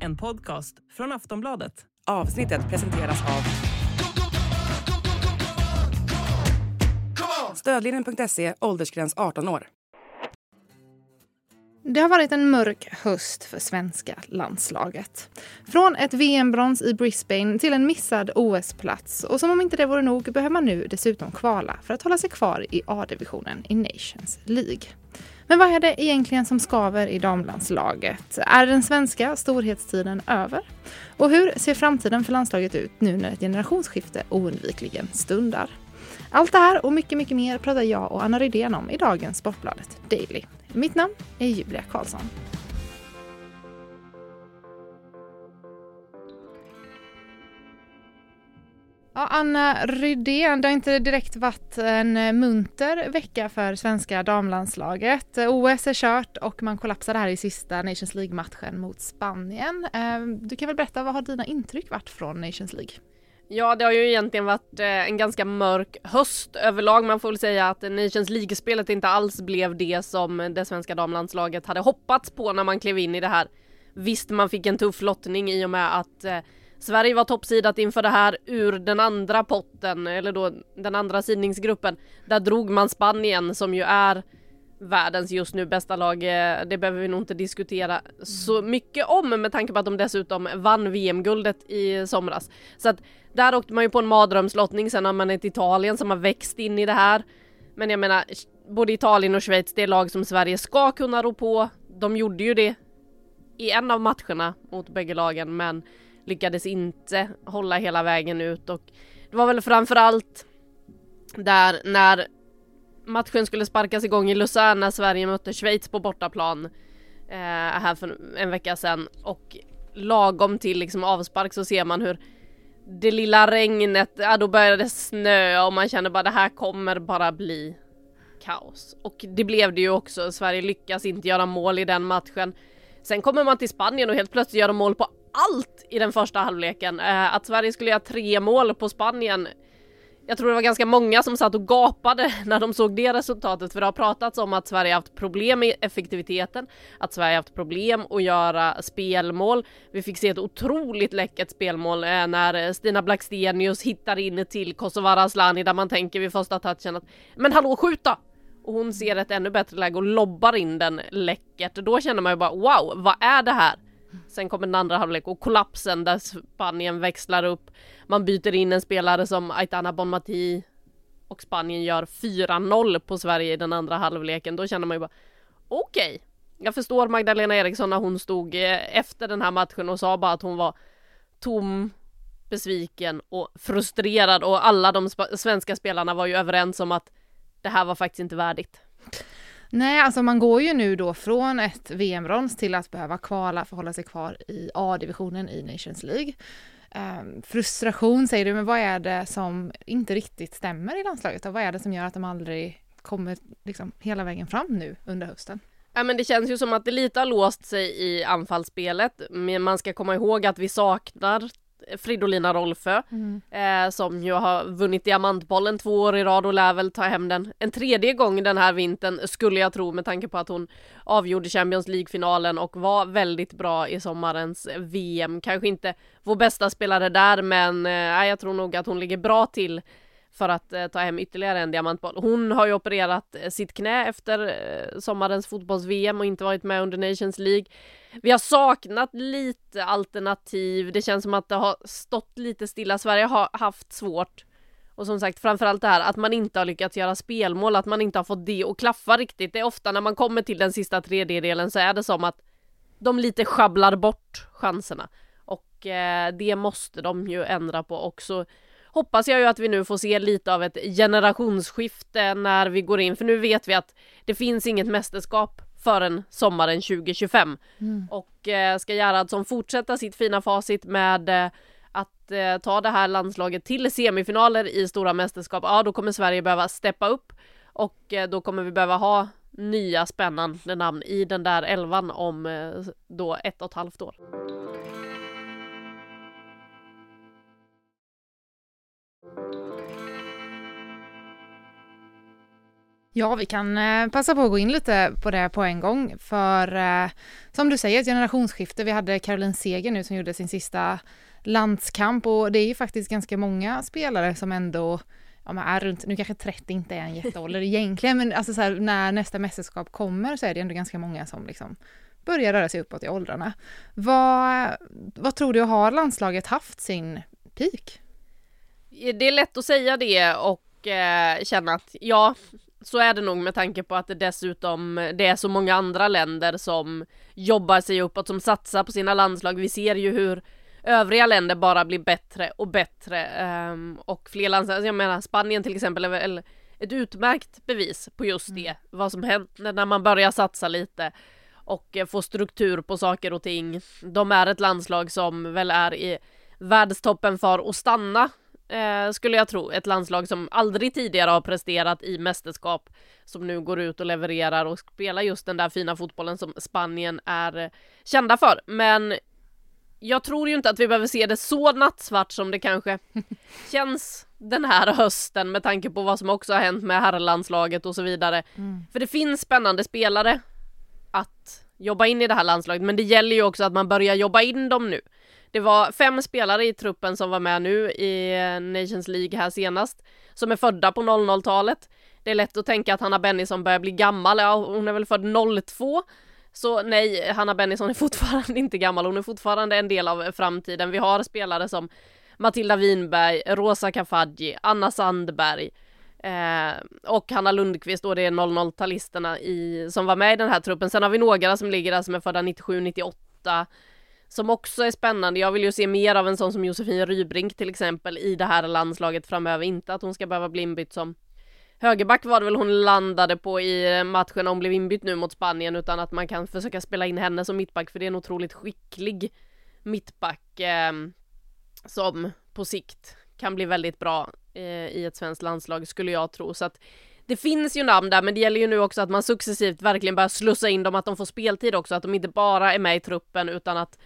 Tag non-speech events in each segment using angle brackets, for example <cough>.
En podcast från Aftonbladet. Avsnittet presenteras av Stödlinjen.se, åldersgräns 18 år. Det har varit en mörk höst för svenska landslaget. Från ett VM-brons i Brisbane till en missad OS-plats. Och som om inte det vore nog behöver man nu dessutom kvala för att hålla sig kvar i A-divisionen i Nations League. Men vad är det egentligen som skaver i damlandslaget? Är den svenska storhetstiden över? Och hur ser framtiden för landslaget ut nu när ett generationsskifte oundvikligen stundar? Allt det här och mycket, mycket mer pratar jag och Anna Rydén om i dagens Sportbladet Daily. Mitt namn är Julia Karlsson. Ja, Anna Rydén, det har inte direkt varit en eh, munter vecka för svenska damlandslaget. Eh, OS är kört och man kollapsade här i sista Nations League-matchen mot Spanien. Ehm, du kan väl berätta, vad har dina intryck varit från Nations League? Ja, det har ju egentligen varit eh, en ganska mörk höst överlag. Man får väl säga att Nations League-spelet inte alls blev det som det svenska damlandslaget hade hoppats på när man klev in i det här. Visst, man fick en tuff lottning i och med att eh, Sverige var toppsidat inför det här ur den andra potten, eller då den andra sidningsgruppen. Där drog man Spanien som ju är världens just nu bästa lag. Eh, det behöver vi nog inte diskutera så mycket om med tanke på att de dessutom vann VM-guldet i somras. Så att där åkte man ju på en mardrömslottning, sen har man ett Italien som har växt in i det här. Men jag menar, både Italien och Schweiz, det är lag som Sverige ska kunna rå på. De gjorde ju det i en av matcherna mot bägge lagen, men lyckades inte hålla hela vägen ut och det var väl framförallt där när matchen skulle sparkas igång i Lausanne när Sverige mötte Schweiz på bortaplan eh, här för en vecka sedan och lagom till liksom avspark så ser man hur det lilla regnet, ja då började det snöa och man känner bara det här kommer bara bli kaos. Och det blev det ju också, Sverige lyckas inte göra mål i den matchen. Sen kommer man till Spanien och helt plötsligt gör de mål på allt i den första halvleken. Eh, att Sverige skulle göra tre mål på Spanien jag tror det var ganska många som satt och gapade <laughs> när de såg det resultatet för det har pratats om att Sverige haft problem med effektiviteten, att Sverige haft problem att göra spelmål. Vi fick se ett otroligt läckert spelmål eh, när Stina Blackstenius hittar in till Kosovare Asllani där man tänker vid första touchen att men hallå skjut då! Och hon ser ett ännu bättre läge och lobbar in den läckert. Då känner man ju bara wow, vad är det här? Sen kommer den andra halvlek och kollapsen där Spanien växlar upp. Man byter in en spelare som Aitana Bonmati och Spanien gör 4-0 på Sverige i den andra halvleken. Då känner man ju bara okej. Okay. Jag förstår Magdalena Eriksson när hon stod eh, efter den här matchen och sa bara att hon var tom, besviken och frustrerad och alla de svenska spelarna var ju överens om att det här var faktiskt inte värdigt. Nej, alltså man går ju nu då från ett VM-brons till att behöva kvala för att hålla sig kvar i A-divisionen i Nations League. Um, frustration säger du, men vad är det som inte riktigt stämmer i landslaget? Och vad är det som gör att de aldrig kommer liksom hela vägen fram nu under hösten? Ja men det känns ju som att det lite har låst sig i anfallsspelet. Men man ska komma ihåg att vi saknar Fridolina Rolfö mm. eh, som ju har vunnit Diamantbollen två år i rad och lär väl ta hem den en tredje gång den här vintern skulle jag tro med tanke på att hon avgjorde Champions League-finalen och var väldigt bra i sommarens VM. Kanske inte vår bästa spelare där men eh, jag tror nog att hon ligger bra till för att eh, ta hem ytterligare en diamantboll. Hon har ju opererat eh, sitt knä efter eh, sommarens fotbolls-VM och inte varit med under Nations League. Vi har saknat lite alternativ. Det känns som att det har stått lite stilla. Sverige har haft svårt. Och som sagt, framförallt det här att man inte har lyckats göra spelmål, att man inte har fått det att klaffa riktigt. Det är ofta när man kommer till den sista tredjedelen så är det som att de lite schabblar bort chanserna. Och eh, det måste de ju ändra på också hoppas jag ju att vi nu får se lite av ett generationsskifte när vi går in, för nu vet vi att det finns inget mästerskap förrän sommaren 2025. Mm. Och eh, ska Gerhardsson fortsätta sitt fina facit med eh, att eh, ta det här landslaget till semifinaler i stora mästerskap, ja då kommer Sverige behöva steppa upp och eh, då kommer vi behöva ha nya spännande namn i den där elvan om eh, då ett och ett halvt år. Ja, vi kan eh, passa på att gå in lite på det på en gång. För eh, som du säger, ett generationsskifte. Vi hade Caroline Seger nu som gjorde sin sista landskamp och det är ju faktiskt ganska många spelare som ändå ja, man är runt, nu kanske 30 inte är en jätteålder egentligen, men alltså så här, när nästa mästerskap kommer så är det ändå ganska många som liksom börjar röra sig uppåt i åldrarna. Vad, vad tror du, har landslaget haft sin peak? Det är lätt att säga det och eh, känna att ja, så är det nog med tanke på att det dessutom det är så många andra länder som jobbar sig uppåt, som satsar på sina landslag. Vi ser ju hur övriga länder bara blir bättre och bättre um, och fler landslag, alltså jag menar Spanien till exempel är väl ett utmärkt bevis på just det, mm. vad som händer när man börjar satsa lite och eh, få struktur på saker och ting. De är ett landslag som väl är i världstoppen för att stanna eh, skulle jag tro. Ett landslag som aldrig tidigare har presterat i mästerskap som nu går ut och levererar och spelar just den där fina fotbollen som Spanien är eh, kända för. Men jag tror ju inte att vi behöver se det så nattsvart som det kanske <laughs> känns den här hösten med tanke på vad som också har hänt med herrlandslaget och så vidare. Mm. För det finns spännande spelare att jobba in i det här landslaget, men det gäller ju också att man börjar jobba in dem nu. Det var fem spelare i truppen som var med nu i eh, Nations League här senast, som är födda på 00-talet. Det är lätt att tänka att Hanna Bennison börjar bli gammal, ja hon är väl född 02, så nej, Hanna Bennison är fortfarande <laughs> inte gammal, hon är fortfarande en del av framtiden. Vi har spelare som Matilda Winberg, Rosa Kafaji, Anna Sandberg eh, och Hanna Lundqvist och det är 00-talisterna som var med i den här truppen. Sen har vi några som ligger där som är födda 97, 98 som också är spännande. Jag vill ju se mer av en sån som Josefin Rybrink till exempel i det här landslaget framöver. Inte att hon ska behöva bli inbytt som högerback var det väl hon landade på i eh, matchen hon blev inbytt nu mot Spanien utan att man kan försöka spela in henne som mittback för det är en otroligt skicklig mittback eh, som på sikt kan bli väldigt bra eh, i ett svenskt landslag skulle jag tro så att det finns ju namn där men det gäller ju nu också att man successivt verkligen börjar slussa in dem att de får speltid också att de inte bara är med i truppen utan att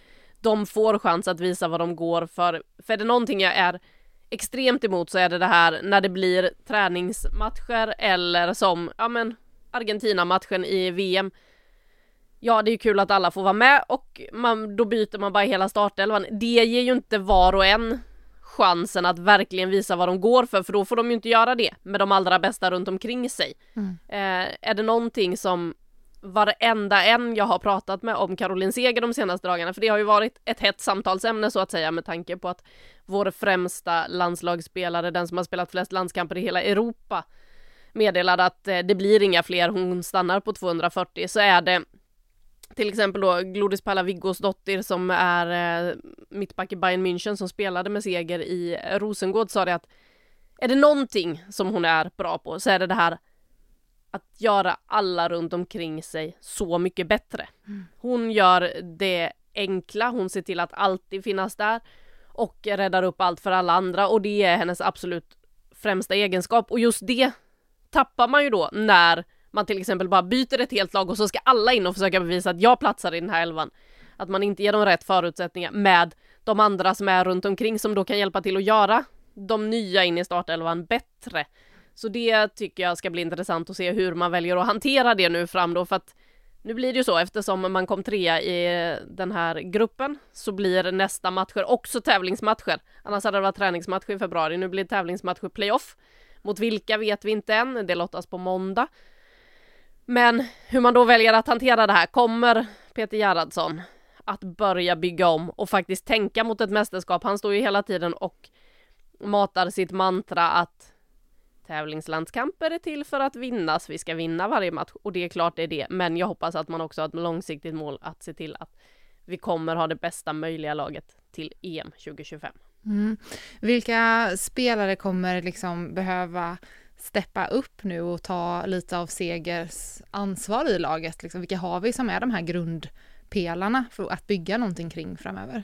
de får chans att visa vad de går för. För är det någonting jag är extremt emot så är det det här när det blir träningsmatcher eller som, ja men Argentina-matchen i VM. Ja, det är ju kul att alla får vara med och man, då byter man bara hela startelvan. Det ger ju inte var och en chansen att verkligen visa vad de går för, för då får de ju inte göra det med de allra bästa runt omkring sig. Mm. Eh, är det någonting som varenda en jag har pratat med om Caroline Seger de senaste dagarna, för det har ju varit ett hett samtalsämne så att säga med tanke på att vår främsta landslagsspelare, den som har spelat flest landskamper i hela Europa, meddelade att eh, det blir inga fler, hon stannar på 240, så är det till exempel då Glodis Pallaviggos dotter som är eh, mittback i Bayern München som spelade med Seger i Rosengård sa det att är det någonting som hon är bra på så är det det här att göra alla runt omkring sig så mycket bättre. Mm. Hon gör det enkla, hon ser till att alltid finnas där och räddar upp allt för alla andra och det är hennes absolut främsta egenskap och just det tappar man ju då när man till exempel bara byter ett helt lag och så ska alla in och försöka bevisa att jag platsar i den här elvan. Att man inte ger dem rätt förutsättningar med de andra som är runt omkring som då kan hjälpa till att göra de nya in i startelvan bättre. Så det tycker jag ska bli intressant att se hur man väljer att hantera det nu fram då för att nu blir det ju så eftersom man kom trea i den här gruppen så blir nästa matcher också tävlingsmatcher. Annars hade det varit träningsmatcher i februari. Nu blir det tävlingsmatcher playoff. Mot vilka vet vi inte än. Det lottas på måndag. Men hur man då väljer att hantera det här kommer Peter Gerhardsson att börja bygga om och faktiskt tänka mot ett mästerskap. Han står ju hela tiden och matar sitt mantra att tävlingslandskamper är till för att vinnas. Vi ska vinna varje match och det är klart det är det. Men jag hoppas att man också har ett långsiktigt mål att se till att vi kommer ha det bästa möjliga laget till EM 2025. Mm. Vilka spelare kommer liksom behöva steppa upp nu och ta lite av Segers ansvar i laget? Liksom, vilka har vi som är de här grundpelarna för att bygga någonting kring framöver?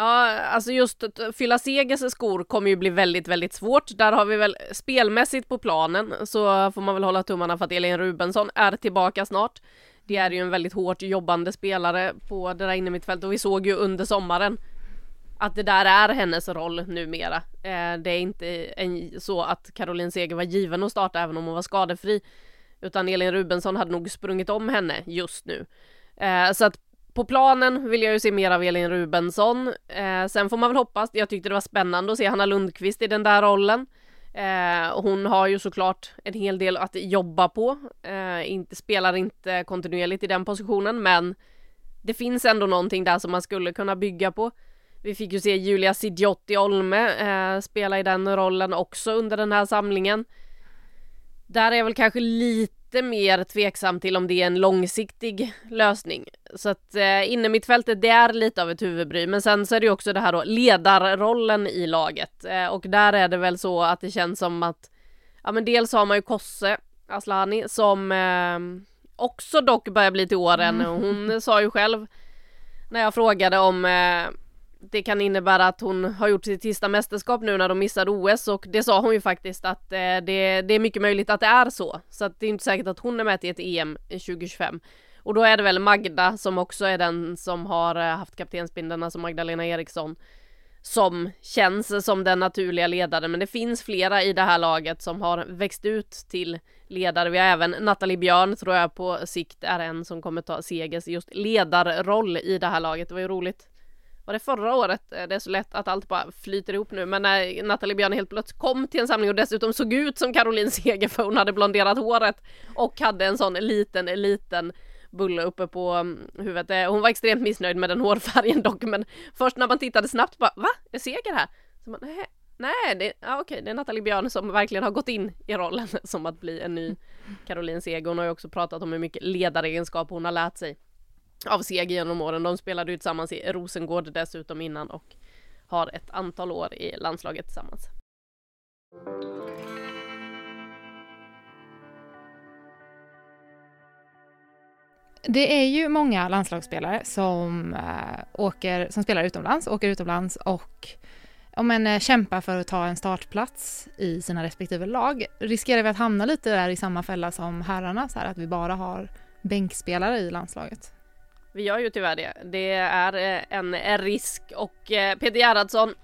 Ja, alltså just att fylla Segers skor kommer ju bli väldigt, väldigt svårt. Där har vi väl spelmässigt på planen så får man väl hålla tummarna för att Elin Rubensson är tillbaka snart. Det är ju en väldigt hårt jobbande spelare på det där innermittfältet och vi såg ju under sommaren att det där är hennes roll numera. Eh, det är inte en, så att Caroline Seger var given att starta även om hon var skadefri. Utan Elin Rubensson hade nog sprungit om henne just nu. Eh, så att på planen vill jag ju se mer av Elin Rubensson. Eh, sen får man väl hoppas, jag tyckte det var spännande att se Hanna Lundqvist i den där rollen. Eh, hon har ju såklart en hel del att jobba på, eh, inte, spelar inte kontinuerligt i den positionen men det finns ändå någonting där som man skulle kunna bygga på. Vi fick ju se Julia Sidiotti Olme eh, spela i den rollen också under den här samlingen. Där är jag väl kanske lite mer tveksam till om det är en långsiktig lösning. Så att eh, innermittfältet, det är lite av ett huvudbry. Men sen så är det ju också det här då, ledarrollen i laget. Eh, och där är det väl så att det känns som att, ja men dels har man ju Kosse Aslani som eh, också dock börjar bli till åren. Mm. Hon sa ju själv när jag frågade om eh, det kan innebära att hon har gjort sitt sista mästerskap nu när de missade OS och det sa hon ju faktiskt att eh, det, det, är mycket möjligt att det är så. Så att det är inte säkert att hon är med till ett EM 2025. Och då är det väl Magda som också är den som har eh, haft kaptensbindeln, alltså Magdalena Eriksson, som känns som den naturliga ledaren. Men det finns flera i det här laget som har växt ut till ledare. Vi har även Nathalie Björn tror jag på sikt är en som kommer ta segers just ledarroll i det här laget. Det var ju roligt var det förra året? Eh, det är så lätt att allt bara flyter ihop nu, men när Nathalie Björn helt plötsligt kom till en samling och dessutom såg ut som Caroline Seger för hon hade blonderat håret och hade en sån liten, liten bulle uppe på mm, huvudet. Eh, hon var extremt missnöjd med den <laughs> hårfärgen dock, men först när man tittade snabbt bara va? Är Seger här? Så man, nej, nej, det, ja, okej, det är Nathalie Björn som verkligen har gått in i rollen <laughs> som att bli en ny Caroline Seger. Hon har ju också pratat om hur mycket ledaregenskap hon har lärt sig av Seg genom åren. De spelade ju tillsammans i Rosengård dessutom innan och har ett antal år i landslaget tillsammans. Det är ju många landslagsspelare som, äh, åker, som spelar utomlands, åker utomlands och om en äh, eh, kämpar för att ta en startplats i sina respektive lag. Riskerar vi att hamna lite där i samma fälla som herrarna, så här att vi bara har bänkspelare i landslaget? Vi gör ju tyvärr det. Det är eh, en risk och eh, Peter Gerhardsson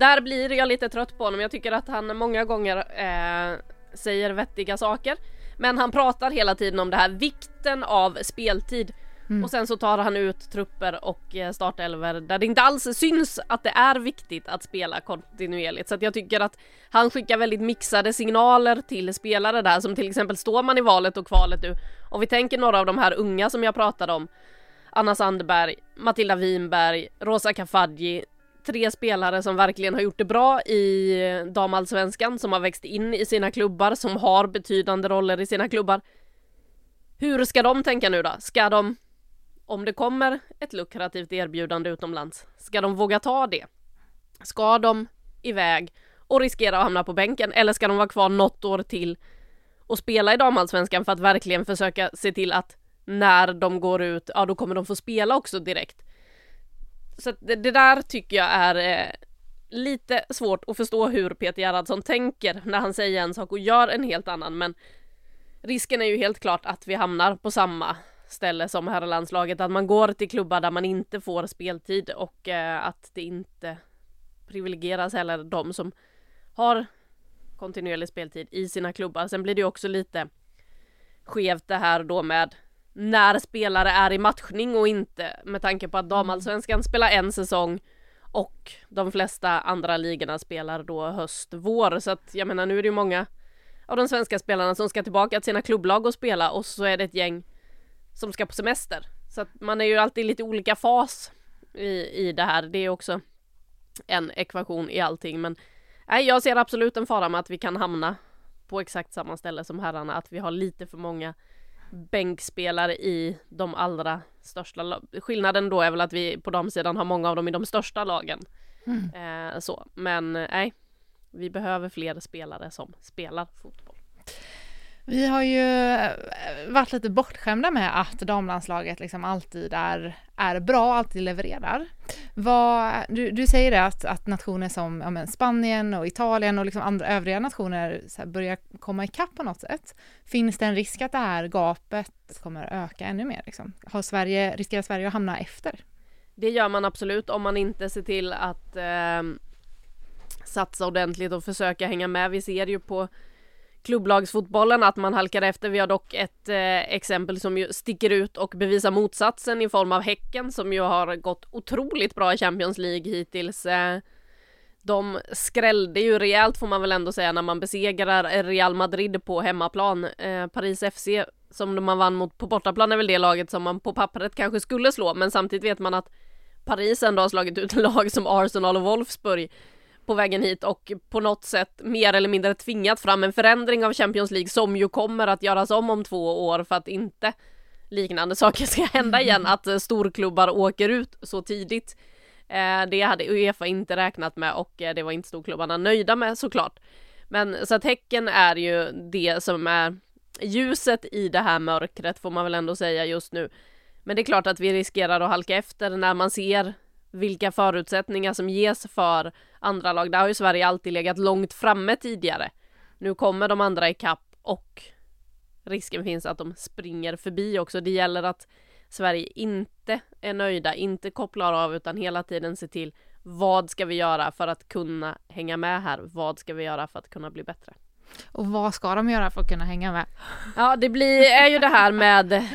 där blir jag lite trött på honom. Jag tycker att han många gånger eh, säger vettiga saker. Men han pratar hela tiden om det här vikten av speltid. Mm. Och sen så tar han ut trupper och eh, startelver där det inte alls syns att det är viktigt att spela kontinuerligt. Så jag tycker att han skickar väldigt mixade signaler till spelare där som till exempel står man i valet och kvalet nu. Och vi tänker några av de här unga som jag pratade om. Anna Sandberg, Matilda Winberg, Rosa Kafaji. Tre spelare som verkligen har gjort det bra i damallsvenskan, som har växt in i sina klubbar, som har betydande roller i sina klubbar. Hur ska de tänka nu då? Ska de, om det kommer ett lukrativt erbjudande utomlands, ska de våga ta det? Ska de iväg och riskera att hamna på bänken eller ska de vara kvar något år till och spela i damallsvenskan för att verkligen försöka se till att när de går ut, ja då kommer de få spela också direkt. Så det, det, där tycker jag är eh, lite svårt att förstå hur Peter Gerhardsson tänker när han säger en sak och gör en helt annan men risken är ju helt klart att vi hamnar på samma ställe som herrlandslaget, att man går till klubbar där man inte får speltid och eh, att det inte privilegieras heller de som har kontinuerlig speltid i sina klubbar. Sen blir det ju också lite skevt det här då med när spelare är i matchning och inte med tanke på att damallsvenskan spelar en säsong och de flesta andra ligorna spelar då höst, vår. Så att jag menar nu är det ju många av de svenska spelarna som ska tillbaka till sina klubblag och spela och så är det ett gäng som ska på semester. Så att man är ju alltid lite olika fas i, i det här. Det är också en ekvation i allting men nej, jag ser absolut en fara med att vi kan hamna på exakt samma ställe som herrarna, att vi har lite för många bänkspelare i de allra största Skillnaden då är väl att vi på damsidan har många av dem i de största lagen. Mm. Eh, så, men eh, nej, vi behöver fler spelare som spelar fotboll. Vi har ju eh, varit lite bortskämda med att damlandslaget liksom alltid är, är bra, alltid levererar. Vad, du, du säger det att, att nationer som ja, Spanien och Italien och liksom andra övriga nationer här, börjar komma ikapp på något sätt. Finns det en risk att det här gapet kommer öka ännu mer? Liksom? Har Sverige, riskerar Sverige att hamna efter? Det gör man absolut om man inte ser till att eh, satsa ordentligt och försöka hänga med. Vi ser ju på klubblagsfotbollen att man halkar efter. Vi har dock ett eh, exempel som ju sticker ut och bevisar motsatsen i form av Häcken som ju har gått otroligt bra i Champions League hittills. Eh, de skrällde ju rejält får man väl ändå säga när man besegrar Real Madrid på hemmaplan. Eh, Paris FC som man vann mot på bortaplan är väl det laget som man på pappret kanske skulle slå men samtidigt vet man att Paris ändå har slagit ut <laughs> lag som Arsenal och Wolfsburg på vägen hit och på något sätt mer eller mindre tvingat fram en förändring av Champions League som ju kommer att göras om om två år för att inte liknande saker ska hända igen, att eh, storklubbar åker ut så tidigt. Eh, det hade Uefa inte räknat med och eh, det var inte storklubbarna nöjda med såklart. Men så att Häcken är ju det som är ljuset i det här mörkret får man väl ändå säga just nu. Men det är klart att vi riskerar att halka efter när man ser vilka förutsättningar som ges för andra lag. Där har ju Sverige alltid legat långt framme tidigare. Nu kommer de andra ikapp och risken finns att de springer förbi också. Det gäller att Sverige inte är nöjda, inte kopplar av utan hela tiden ser till vad ska vi göra för att kunna hänga med här? Vad ska vi göra för att kunna bli bättre? Och vad ska de göra för att kunna hänga med? Ja, det blir, är ju det här med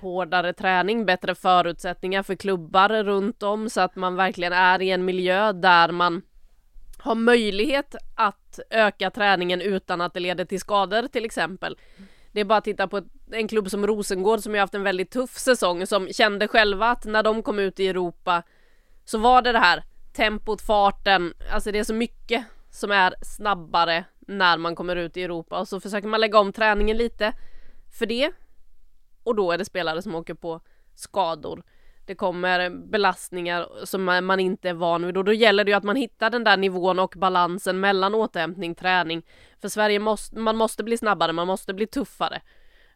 hårdare träning, bättre förutsättningar för klubbar runt om så att man verkligen är i en miljö där man har möjlighet att öka träningen utan att det leder till skador till exempel. Det är bara att titta på en klubb som Rosengård som ju haft en väldigt tuff säsong som kände själva att när de kom ut i Europa så var det det här tempot, farten, alltså det är så mycket som är snabbare när man kommer ut i Europa och så försöker man lägga om träningen lite för det. Och då är det spelare som åker på skador. Det kommer belastningar som man inte är van vid och då gäller det ju att man hittar den där nivån och balansen mellan återhämtning, träning. För Sverige måste, man måste bli snabbare, man måste bli tuffare.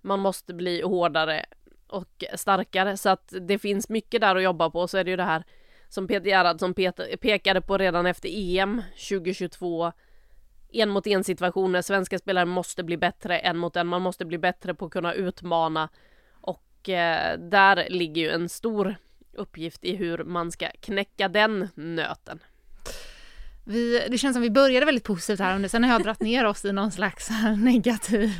Man måste bli hårdare och starkare så att det finns mycket där att jobba på. Så är det ju det här som Peter Gerhardsson pekade på redan efter EM 2022 en mot en situationer. Svenska spelare måste bli bättre en mot en. Man måste bli bättre på att kunna utmana och eh, där ligger ju en stor uppgift i hur man ska knäcka den nöten. Vi, det känns som vi började väldigt positivt här, sen har jag dragit <laughs> ner oss i någon slags <laughs> negativ,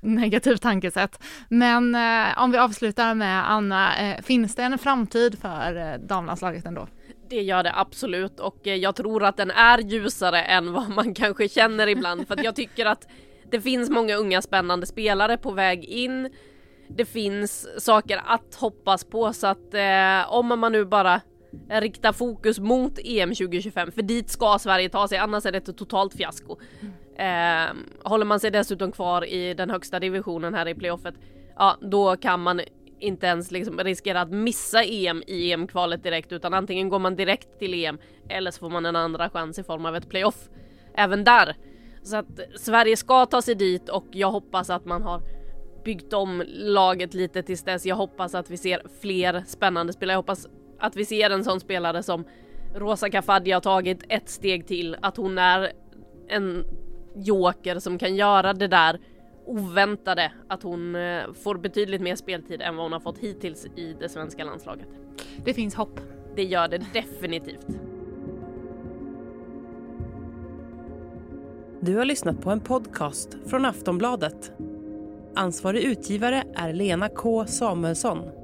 negativ tankesätt. Men eh, om vi avslutar med Anna, eh, finns det en framtid för eh, damlandslaget ändå? Det gör det absolut och eh, jag tror att den är ljusare än vad man <laughs> kanske känner ibland för att jag tycker att det finns många unga spännande spelare på väg in. Det finns saker att hoppas på så att eh, om man nu bara riktar fokus mot EM 2025 för dit ska Sverige ta sig annars är det ett totalt fiasko. Eh, håller man sig dessutom kvar i den högsta divisionen här i playoffet ja då kan man inte ens liksom riskera att missa EM i EM-kvalet direkt utan antingen går man direkt till EM eller så får man en andra chans i form av ett playoff även där. Så att Sverige ska ta sig dit och jag hoppas att man har byggt om laget lite tills dess. Jag hoppas att vi ser fler spännande spelare. Jag hoppas att vi ser en sån spelare som Rosa Kafadia har tagit ett steg till, att hon är en joker som kan göra det där oväntade att hon eh, får betydligt mer speltid än vad hon har fått hittills i det svenska landslaget. Det finns hopp. Det gör det definitivt. Du har lyssnat på en podcast från Aftonbladet. Ansvarig utgivare är Lena K Samuelsson.